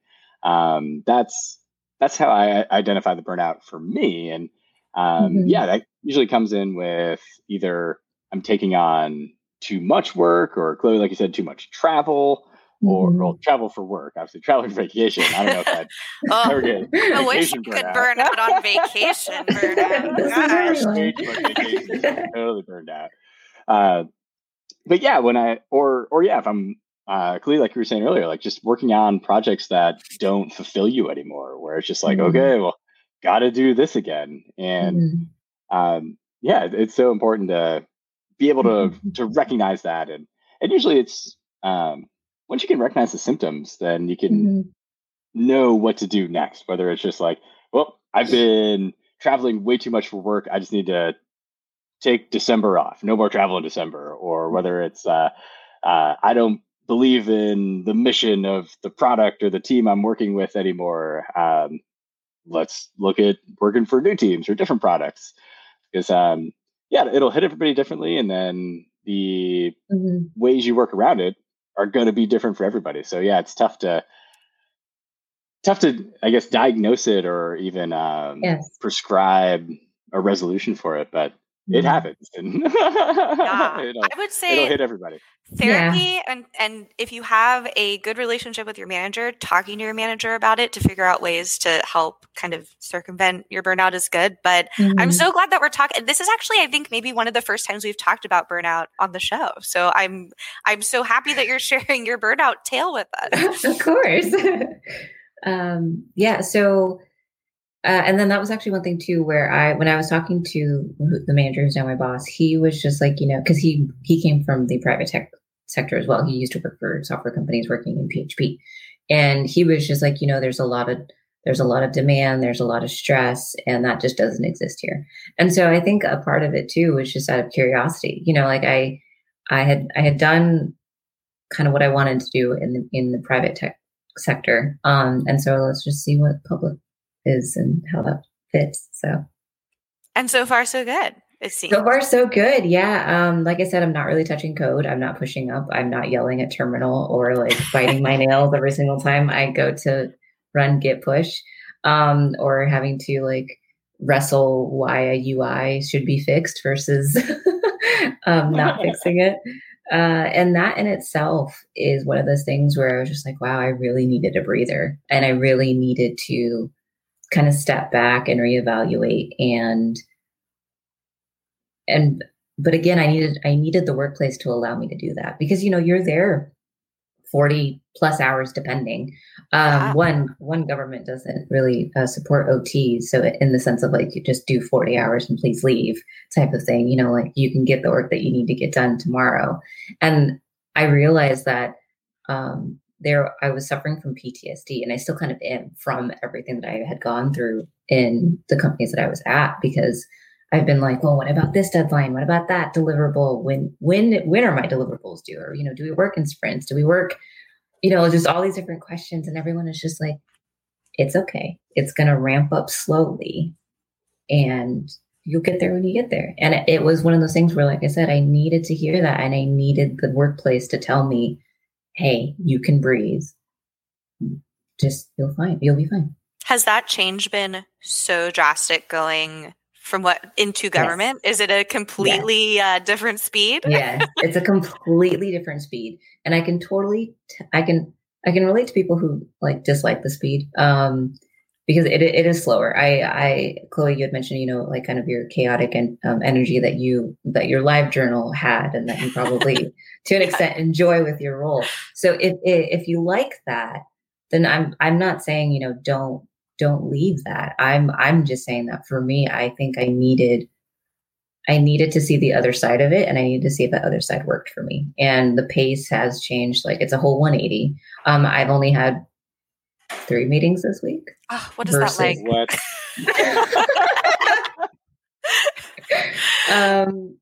Um, that's that's how I identify the burnout for me. And um, mm-hmm. yeah, that usually comes in with either I'm taking on too much work, or clearly, like you said, too much travel, or mm-hmm. well, travel for work. Obviously, travel for vacation. I don't know if that oh, ever get I wish you could burn out on vacation. Burn out. totally burned out. Uh, but yeah, when I or or yeah, if I'm uh, clearly like you were saying earlier, like just working on projects that don't fulfill you anymore, where it's just like, mm-hmm. okay, well, got to do this again, and mm-hmm. um, yeah, it's so important to be able to mm-hmm. to recognize that, and and usually it's um, once you can recognize the symptoms, then you can mm-hmm. know what to do next. Whether it's just like, well, I've been traveling way too much for work. I just need to take December off. No more travel in December. Or whether it's uh, uh, I don't believe in the mission of the product or the team I'm working with anymore. Um, let's look at working for new teams or different products. Because um, yeah, it'll hit everybody differently, and then the mm-hmm. ways you work around it are going to be different for everybody. So yeah, it's tough to tough to I guess diagnose it or even um, yes. prescribe a resolution for it, but it mm-hmm. happens. And yeah, I would say it'll hit everybody. Therapy yeah. and and if you have a good relationship with your manager, talking to your manager about it to figure out ways to help kind of circumvent your burnout is good. But mm-hmm. I'm so glad that we're talking. This is actually, I think, maybe one of the first times we've talked about burnout on the show. So I'm I'm so happy that you're sharing your burnout tale with us. of course. um, yeah. So uh, and then that was actually one thing too, where I, when I was talking to the manager who's now my boss, he was just like, you know, because he he came from the private tech sector as well. He used to work for software companies working in PHP, and he was just like, you know, there's a lot of there's a lot of demand, there's a lot of stress, and that just doesn't exist here. And so I think a part of it too was just out of curiosity. You know, like I I had I had done kind of what I wanted to do in the in the private tech sector, um, and so let's just see what public is and how that fits. So, and so far, so good. It seems. So far, so good. Yeah. Um, like I said, I'm not really touching code. I'm not pushing up. I'm not yelling at terminal or like biting my nails every single time I go to run git push, um, or having to like wrestle why a UI should be fixed versus um, not fixing it. Uh, and that in itself is one of those things where I was just like, wow, I really needed a breather and I really needed to kind of step back and reevaluate and and but again i needed i needed the workplace to allow me to do that because you know you're there 40 plus hours depending. Um, one one government doesn't really uh, support ot so in the sense of like you just do 40 hours and please leave type of thing you know like you can get the work that you need to get done tomorrow. And i realized that um, there I was suffering from PTSD and I still kind of am from everything that I had gone through in the companies that I was at because I've been like, well, what about this deadline? What about that deliverable? When when when are my deliverables due? Or you know, do we work in sprints? Do we work, you know, just all these different questions and everyone is just like, it's okay. It's gonna ramp up slowly and you'll get there when you get there. And it, it was one of those things where, like I said, I needed to hear that and I needed the workplace to tell me hey, you can breathe. Just you'll fine. You'll be fine. Has that change been so drastic going from what into government? Yes. Is it a completely yes. uh, different speed? yeah, it's a completely different speed, and I can totally, t- I can, I can relate to people who like dislike the speed. Um, because it, it is slower. I, I, Chloe, you had mentioned, you know, like kind of your chaotic and um, energy that you, that your live journal had and that you probably to an extent enjoy with your role. So if, if you like that, then I'm, I'm not saying, you know, don't, don't leave that. I'm, I'm just saying that for me, I think I needed I needed to see the other side of it and I needed to see if that other side worked for me. And the pace has changed. Like it's a whole 180. Um, I've only had three meetings this week. Oh, what is that like? What? um,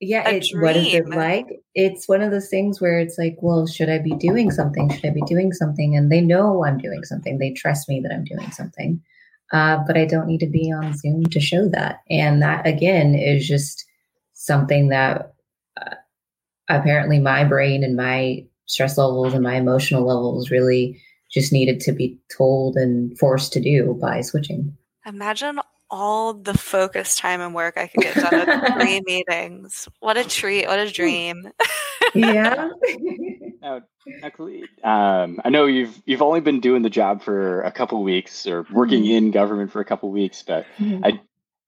yeah, A it, what is it like? It's one of those things where it's like, well, should I be doing something? Should I be doing something? And they know I'm doing something. They trust me that I'm doing something. Uh, but I don't need to be on Zoom to show that. And that, again, is just something that uh, apparently my brain and my stress levels and my emotional levels really just needed to be told and forced to do by switching. Imagine all the focus time and work I could get done at three meetings. What a treat! What a dream! yeah. Now, now, Kali, um, I know you've you've only been doing the job for a couple weeks or working Mhm. in government for a couple weeks, but I,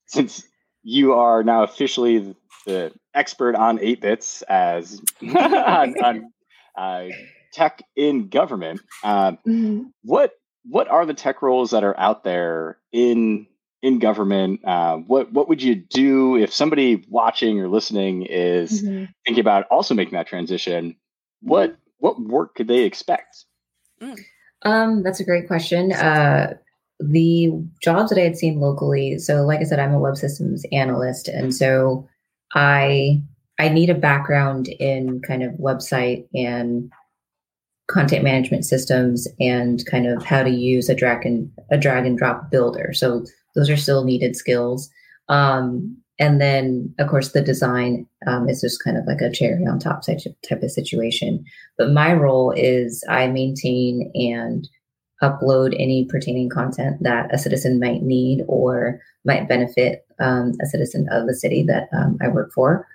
since you are now officially the expert on eight bits as on, on uh, tech in government, um, Mhm. what what are the tech roles that are out there in in government? Uh, what what would you do if somebody watching or listening is Mhm. thinking about also making that transition? What what work could they expect? Um, that's a great question. Uh, the jobs that I had seen locally, so like I said, I'm a web systems analyst, and so I I need a background in kind of website and content management systems and kind of how to use a drag and a drag and drop builder. So those are still needed skills. Um, and then of course the design um, is just kind of like a cherry on top type type of situation. But my role is I maintain and upload any pertaining content that a citizen might need or might benefit um, a citizen of the city that um, I work for.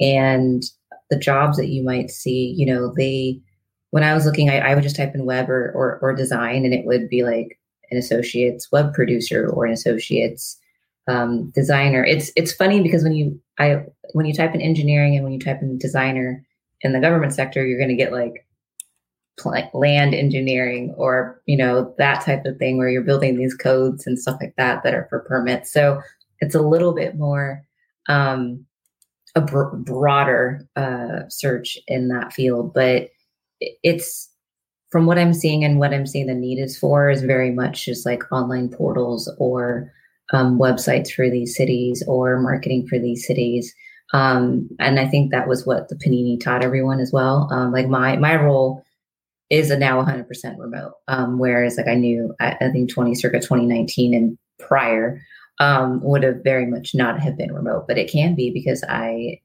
And the jobs that you might see, you know, they, when I was looking, I, I would just type in web or, or, or design and it would be like an associate's web producer or an associate's um, designer. It's, it's funny because when you, I, when you type in engineering and when you type in designer in the government sector, you're going to get like pl- land engineering or you know that type of thing where you're building these codes and stuff like that that are for permits so it's a little bit more um, a br- broader uh, search in that field but it's from what i'm seeing and what i'm seeing the need is for is very much just like online portals or um, websites for these cities or marketing for these cities um, and i think that was what the panini taught everyone as well um, like my my role is now 100% remote. Um, whereas like I knew, I, I think 20 circa 2019 and prior um, would have very much not have been remote, but it can be because I,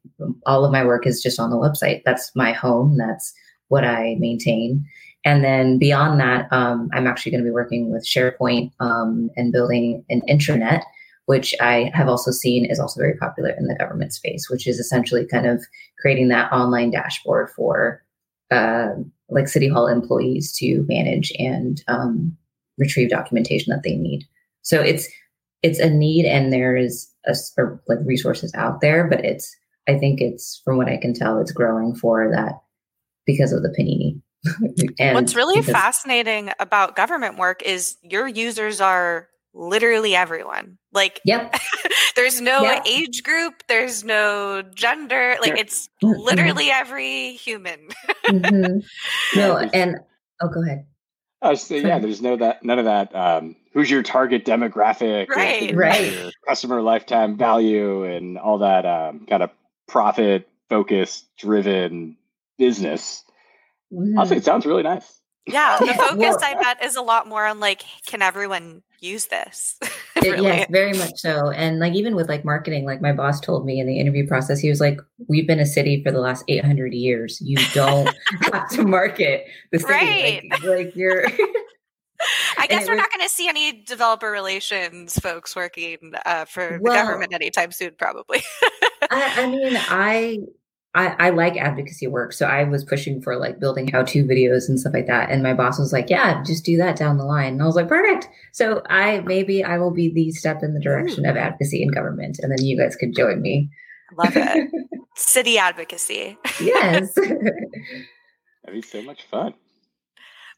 all of my work is just on the website. That's my home. That's what I maintain. And then beyond that, um, I'm actually going to be working with SharePoint um, and building an intranet, which I have also seen is also very popular in the government space, which is essentially kind of creating that online dashboard for uh, like city hall employees to manage and um, retrieve documentation that they need. So it's it's a need, and there is a, like resources out there, but it's I think it's from what I can tell, it's growing for that because of the panini. And What's really because- fascinating about government work is your users are literally everyone. Like, Yep. there's no Yeah. age group, there's no gender. Like, Sure. it's Mhm. literally every human. Mhm. No, and oh, go ahead. I was saying, yeah, there's no that none of that. Um, who's your target demographic? Right. what's Right. Your customer lifetime value and all that um, kind of profit focused driven business. Mhm. Honestly, it sounds really nice. Yeah, the focus well- I bet is a lot more on like, can everyone use this? It- really. Yes, very much so. And like even with like marketing, like my boss told me in the interview process, he was like, "We've been a city for the last 800 years. You don't have to market the city. Right. Like, like you're." I guess we're was- not going to see any developer relations folks working uh, for the government anytime soon, probably. I, I mean, I, I I like advocacy work, so I was pushing for like building how-to videos and stuff like that. And my boss was like, "Yeah, just do that down the line." And I was like, "Perfect." So I maybe I will be the step in the direction of advocacy in government, and then you guys could join me. Love it. City advocacy. yes. That'd be so much fun.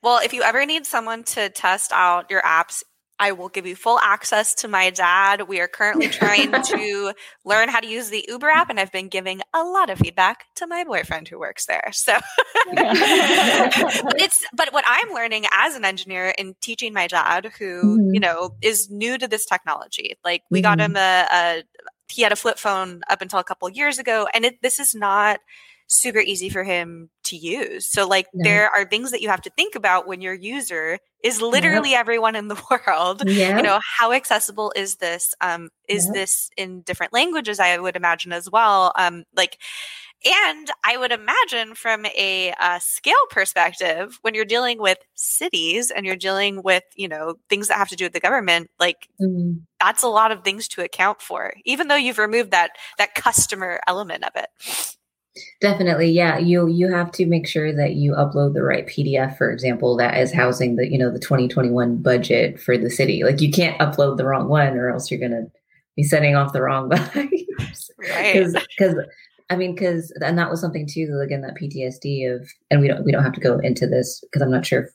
Well, if you ever need someone to test out your apps I will give you full access to my dad. We are currently trying to learn how to use the Uber app, and I've been giving a lot of feedback to my boyfriend who works there. So it's, but what I'm learning as an engineer in teaching my dad, who, mm-hmm. you know, is new to this technology, like we mm-hmm. got him a, a, he had a flip phone up until a couple years ago, and it, this is not super easy for him to use. So like yeah. there are things that you have to think about when your user is literally yep. everyone in the world. Yep. You know, how accessible is this? Um, is yep. this in different languages? I would imagine as well. Um, like, and I would imagine from a uh, scale perspective, when you're dealing with cities and you're dealing with, you know, things that have to do with the government, like mm-hmm. that's a lot of things to account for, even though you've removed that that customer element of it. Definitely, yeah. You you have to make sure that you upload the right PDF, for example, that is housing the you know the 2021 budget for the city. Like you can't upload the wrong one, or else you're gonna be setting off the wrong vibes. Right. Because I mean, because and that was something too. Again, that PTSD of, and we don't we don't have to go into this because I'm not sure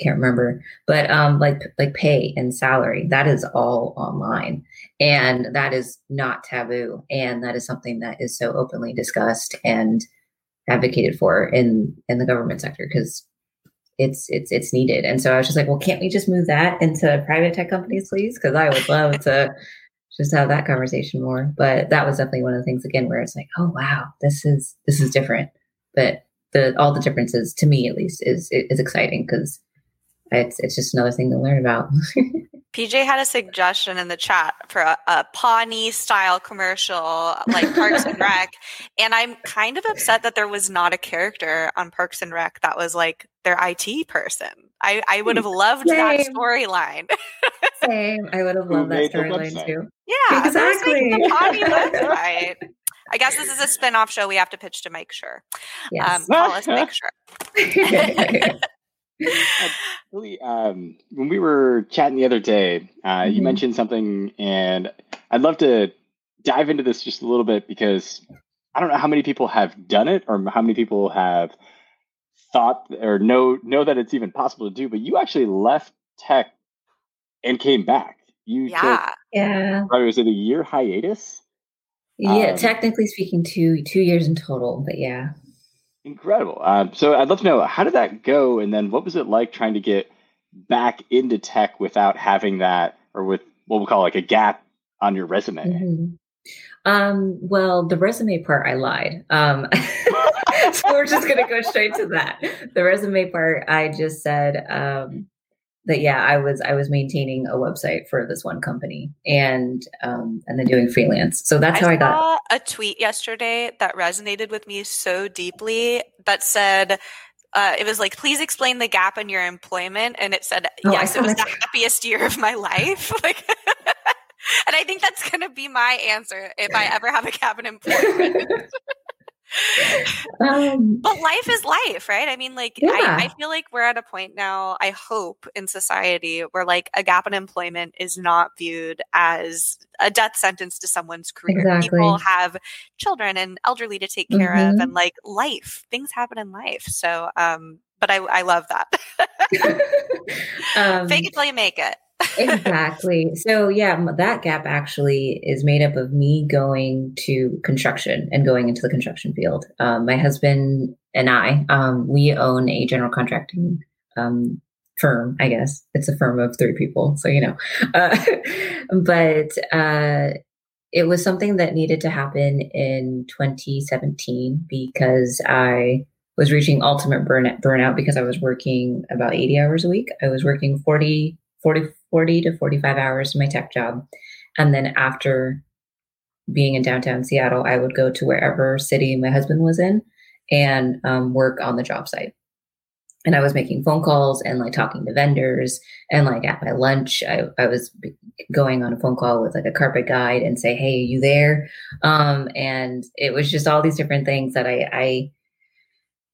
can't remember, but um, like like pay and salary, that is all online, and that is not taboo, and that is something that is so openly discussed and advocated for in in the government sector because it's it's it's needed. And so I was just like, well, can't we just move that into private tech companies, please? Because I would love to just have that conversation more. But that was definitely one of the things again where it's like, oh wow, this is this is different. But the all the differences to me at least is is exciting because it's it's just another thing to learn about. PJ had a suggestion in the chat for a, a Pawnee style commercial like Parks and Rec, and I'm kind of upset that there was not a character on Parks and Rec that was like their IT person. I, I would have loved Same. that storyline. Same. I would have loved that storyline too. Yeah, exactly. The Pawnee website. I guess this is a spin-off show we have to pitch to Mike sure. Yes. Um, call us Mike Schur really, um, when we were chatting the other day, uh, mm-hmm. you mentioned something, and I'd love to dive into this just a little bit because I don't know how many people have done it or how many people have thought or know know that it's even possible to do. But you actually left tech and came back. You yeah, took, yeah. Was it a year hiatus? Yeah, um, technically speaking, two two years in total. But yeah. Incredible. Um, so I'd love to know how did that go, and then what was it like trying to get back into tech without having that, or with what we call like a gap on your resume? Mm-hmm. Um, well, the resume part, I lied. Um, so we're just gonna go straight to that. The resume part, I just said um, that yeah, I was I was maintaining a website for this one company and um and then doing freelance. So that's I how I got a tweet yesterday that resonated with me so deeply that said uh, it was like, please explain the gap in your employment. And it said, oh, yes, it was the happiest year of my life. like, and I think that's going to be my answer if I ever have a gap in employment. Um, but life is life, right? I mean, like, yeah. I, I, feel like we're at a point now, I hope in society where like a gap in employment is not viewed as a death sentence to someone's career. Exactly. People have children and elderly to take care mm-hmm. of, and like life, things happen in life. So, um, but I, I love that. um, Fake it till you make it exactly. So yeah, that gap actually is made up of me going to construction and going into the construction field. Um, my husband and I, um, we own a general contracting um, firm. I guess it's a firm of three people, so you know. Uh, but uh, it was something that needed to happen in 2017 because I was reaching ultimate burnout, burnout because I was working about 80 hours a week. I was working 40 40, 40 to 45 hours in my tech job. And then after being in downtown Seattle, I would go to wherever city my husband was in and um, work on the job site. And I was making phone calls and like talking to vendors. And like at my lunch, I, I was going on a phone call with like a carpet guide and say, Hey, are you there? Um, and it was just all these different things that I, I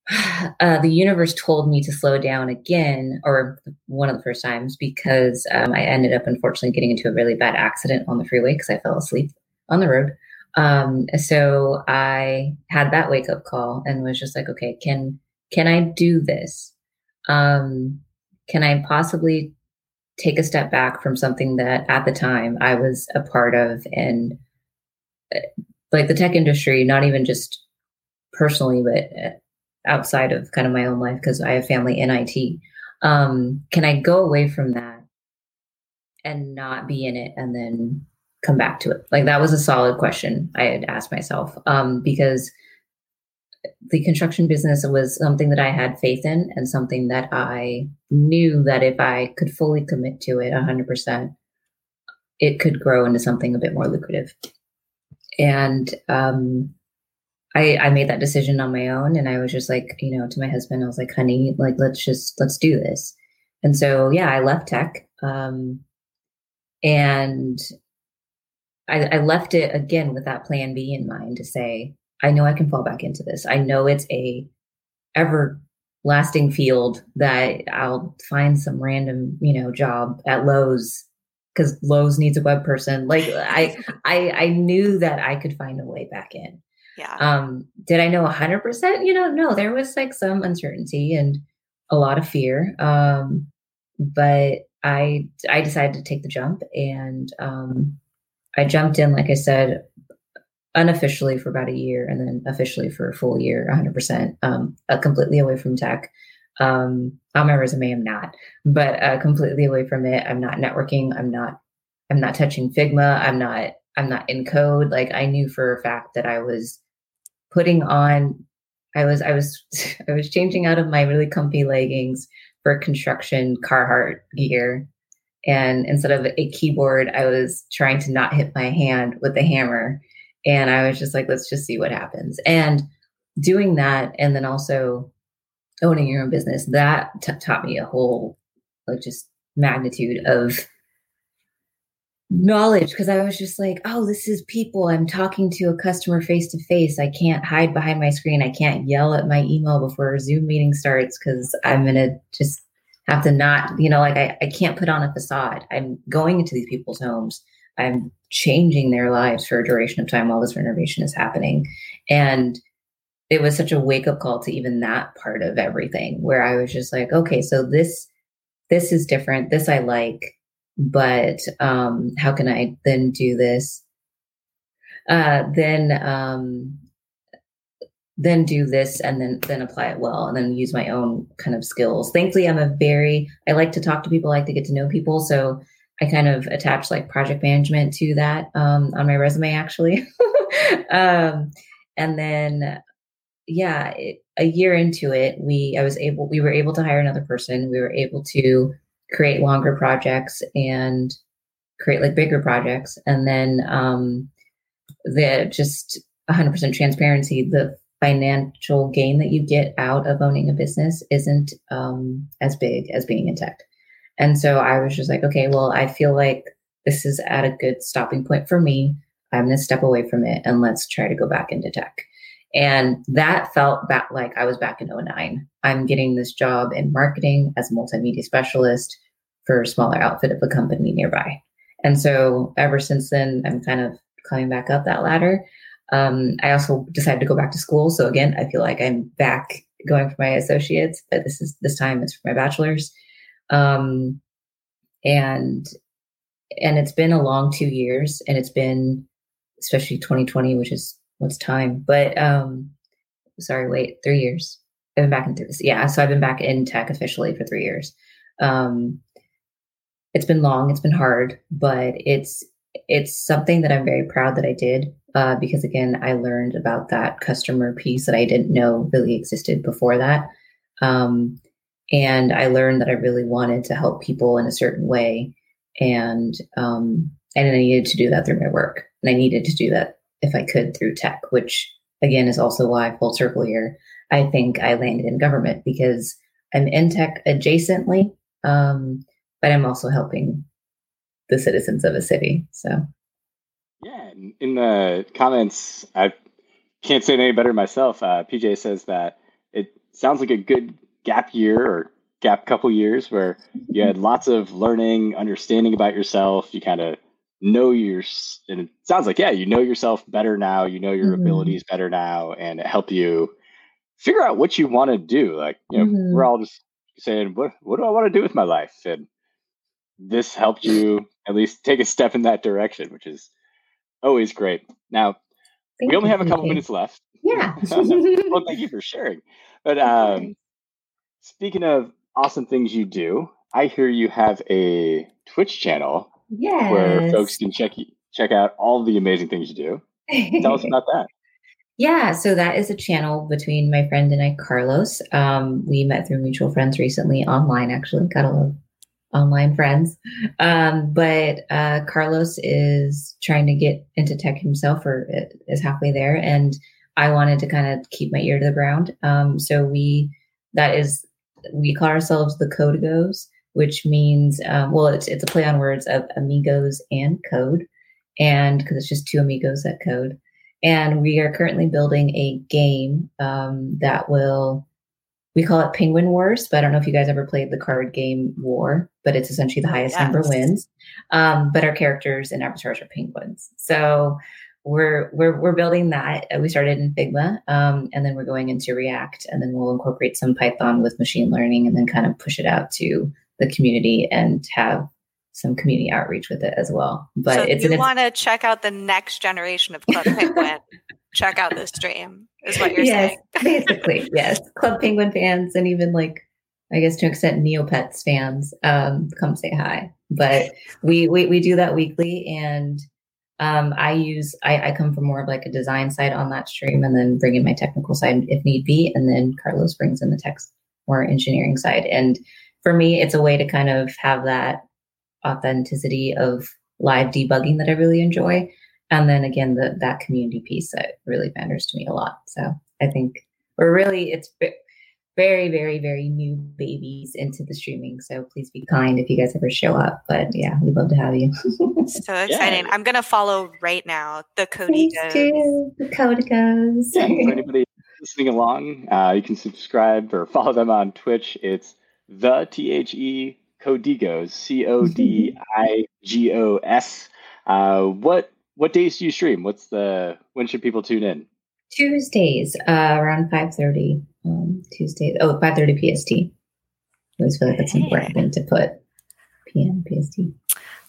uh, the universe told me to slow down again, or one of the first times, because um, I ended up unfortunately getting into a really bad accident on the freeway because I fell asleep on the road. Um, so I had that wake up call and was just like, okay, can can I do this? Um, can I possibly take a step back from something that at the time I was a part of and uh, like the tech industry, not even just personally, but uh, outside of kind of my own life because I have family in IT. Um, can I go away from that and not be in it and then come back to it? Like that was a solid question I had asked myself um, because the construction business was something that I had faith in and something that I knew that if I could fully commit to it 100%, it could grow into something a bit more lucrative. And um, I, I made that decision on my own. And I was just like, you know, to my husband, I was like, honey, like, let's just, let's do this. And so, yeah, I left tech. Um, and I, I left it again with that plan B in mind to say, I know I can fall back into this. I know it's a everlasting field that I'll find some random, you know, job at Lowe's because Lowe's needs a web person. Like I, I, I knew that I could find a way back in. Yeah. Um, did I know hundred percent? You know, no, there was like some uncertainty and a lot of fear. Um, but I, I decided to take the jump and, um, I jumped in, like I said, unofficially for about a year and then officially for a full year 100% um, uh, completely away from tech um, on my resume i'm not but uh, completely away from it i'm not networking i'm not i'm not touching figma i'm not i'm not in code like i knew for a fact that i was putting on i was i was i was changing out of my really comfy leggings for construction carhartt gear and instead of a keyboard i was trying to not hit my hand with the hammer and I was just like, let's just see what happens. And doing that, and then also owning your own business, that t- taught me a whole, like, just magnitude of knowledge because I was just like, oh, this is people. I'm talking to a customer face to face. I can't hide behind my screen. I can't yell at my email before a Zoom meeting starts because I'm going to just have to not, you know, like I, I can't put on a facade. I'm going into these people's homes. I'm changing their lives for a duration of time while this renovation is happening. And it was such a wake up call to even that part of everything where I was just like, okay, so this this is different. This I like, but um, how can I then do this? Uh, then um, then do this and then then apply it well and then use my own kind of skills. Thankfully, I'm a very I like to talk to people, I like to get to know people. So I kind of attach like project management to that um, on my resume actually. um, and then, yeah, it, a year into it, we I was able we were able to hire another person. We were able to create longer projects and create like bigger projects, and then um, the just 100% transparency. The financial gain that you get out of owning a business isn't um, as big as being in tech. And so I was just like, okay, well, I feel like this is at a good stopping point for me. I'm going to step away from it and let's try to go back into tech. And that felt back like I was back in 09. I'm getting this job in marketing as a multimedia specialist for a smaller outfit of a company nearby. And so ever since then, I'm kind of climbing back up that ladder. Um, I also decided to go back to school. So again, I feel like I'm back going for my associates, but this is this time it's for my bachelor's. Um, and and it's been a long two years, and it's been especially 2020, which is what's time. But um, sorry, wait, three years. I've been back in three. Yeah, so I've been back in tech officially for three years. Um, it's been long, it's been hard, but it's it's something that I'm very proud that I did uh, because again, I learned about that customer piece that I didn't know really existed before that. Um, and I learned that I really wanted to help people in a certain way, and um, and I needed to do that through my work, and I needed to do that if I could through tech, which again is also why full circle here. I think I landed in government because I'm in tech adjacently, um, but I'm also helping the citizens of a city. So, yeah, in the comments, I can't say it any better myself. Uh, PJ says that it sounds like a good gap year or gap couple years where you had lots of learning, understanding about yourself. You kind of know your, and it sounds like, yeah, you know yourself better now. You know your mm-hmm. abilities better now, and it helped you figure out what you want to do. Like, you know, mm-hmm. we're all just saying, what, what do I want to do with my life? And this helped you at least take a step in that direction, which is always great. Now, thank we only have a couple minutes left. Yeah. well, thank you for sharing. But um, speaking of awesome things you do, I hear you have a Twitch channel yes. where folks can check check out all the amazing things you do. Tell us about that. Yeah, so that is a channel between my friend and I, Carlos. Um, we met through mutual friends recently online, actually. Got a love online friends. Um, but uh, Carlos is trying to get into tech himself, or is halfway there, and I wanted to kind of keep my ear to the ground. Um, so we that is we call ourselves the Codigos, which means um, well, it's it's a play on words of amigos and code, and because it's just two amigos that code. And we are currently building a game um, that will we call it Penguin Wars, but I don't know if you guys ever played the card game War, but it's essentially the highest yes. number wins. Um, but our characters and avatars are penguins. So we're we're we're building that. We started in Figma, um, and then we're going into React, and then we'll incorporate some Python with machine learning, and then kind of push it out to the community and have some community outreach with it as well. But so it's you want to check out the next generation of Club Penguin. check out this stream is what you're yes, saying. basically, yes. Club Penguin fans and even like I guess to an extent Neopets fans um, come say hi. But we, we we do that weekly and um, I use I, I come from more of like a design side on that stream and then bring in my technical side if need be. And then Carlos brings in the text more engineering side. And for me, it's a way to kind of have that authenticity of live debugging that I really enjoy. And then again the that community piece that really matters to me a lot. So i think we're really it's very very very new babies into the streaming. So please be kind if you guys ever show up. But yeah we'd love to have you. So exciting. Yeah. i'm gonna follow right now the Codigos. The Codigos. Yeah, for anybody listening along uh, you can subscribe or follow them on twitch. It's the t-h-e codigos c-o-d-i-g-o-s uh, what what days do you stream? What's the when should people tune in? Tuesdays, uh, around five thirty. Um, Tuesdays. Oh, 5.30 PST. I always feel like that's an important thing to put. PM PST.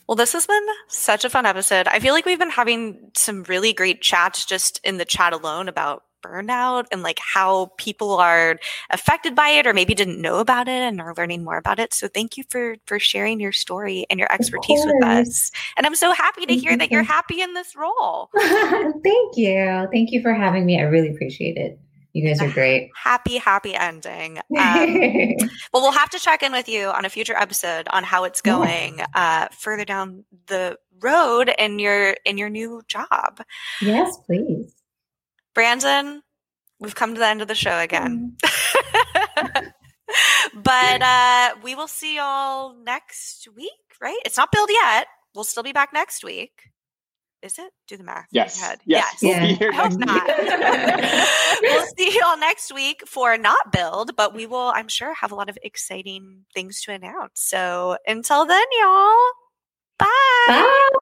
Well, this has been such a fun episode. I feel like we've been having some really great chats just in the chat alone about burnout and like how people are affected by it or maybe didn't know about it and are learning more about it. So thank you for for sharing your story and your expertise with us. And I'm so happy to hear that you're happy in this role. thank you. Thank you for having me. I really appreciate it. You guys are great. Happy, happy ending. Um, well, we'll have to check in with you on a future episode on how it's going yeah. uh, further down the road in your in your new job. Yes, please. Brandon, we've come to the end of the show again. Mm. but uh, we will see y'all next week, right? It's not Build yet. We'll still be back next week. Is it? Do the math. Yes. Yes. yes. Yeah. I hope not. we'll see y'all next week for not build, but we will, I'm sure, have a lot of exciting things to announce. So until then, y'all. Bye. Bye.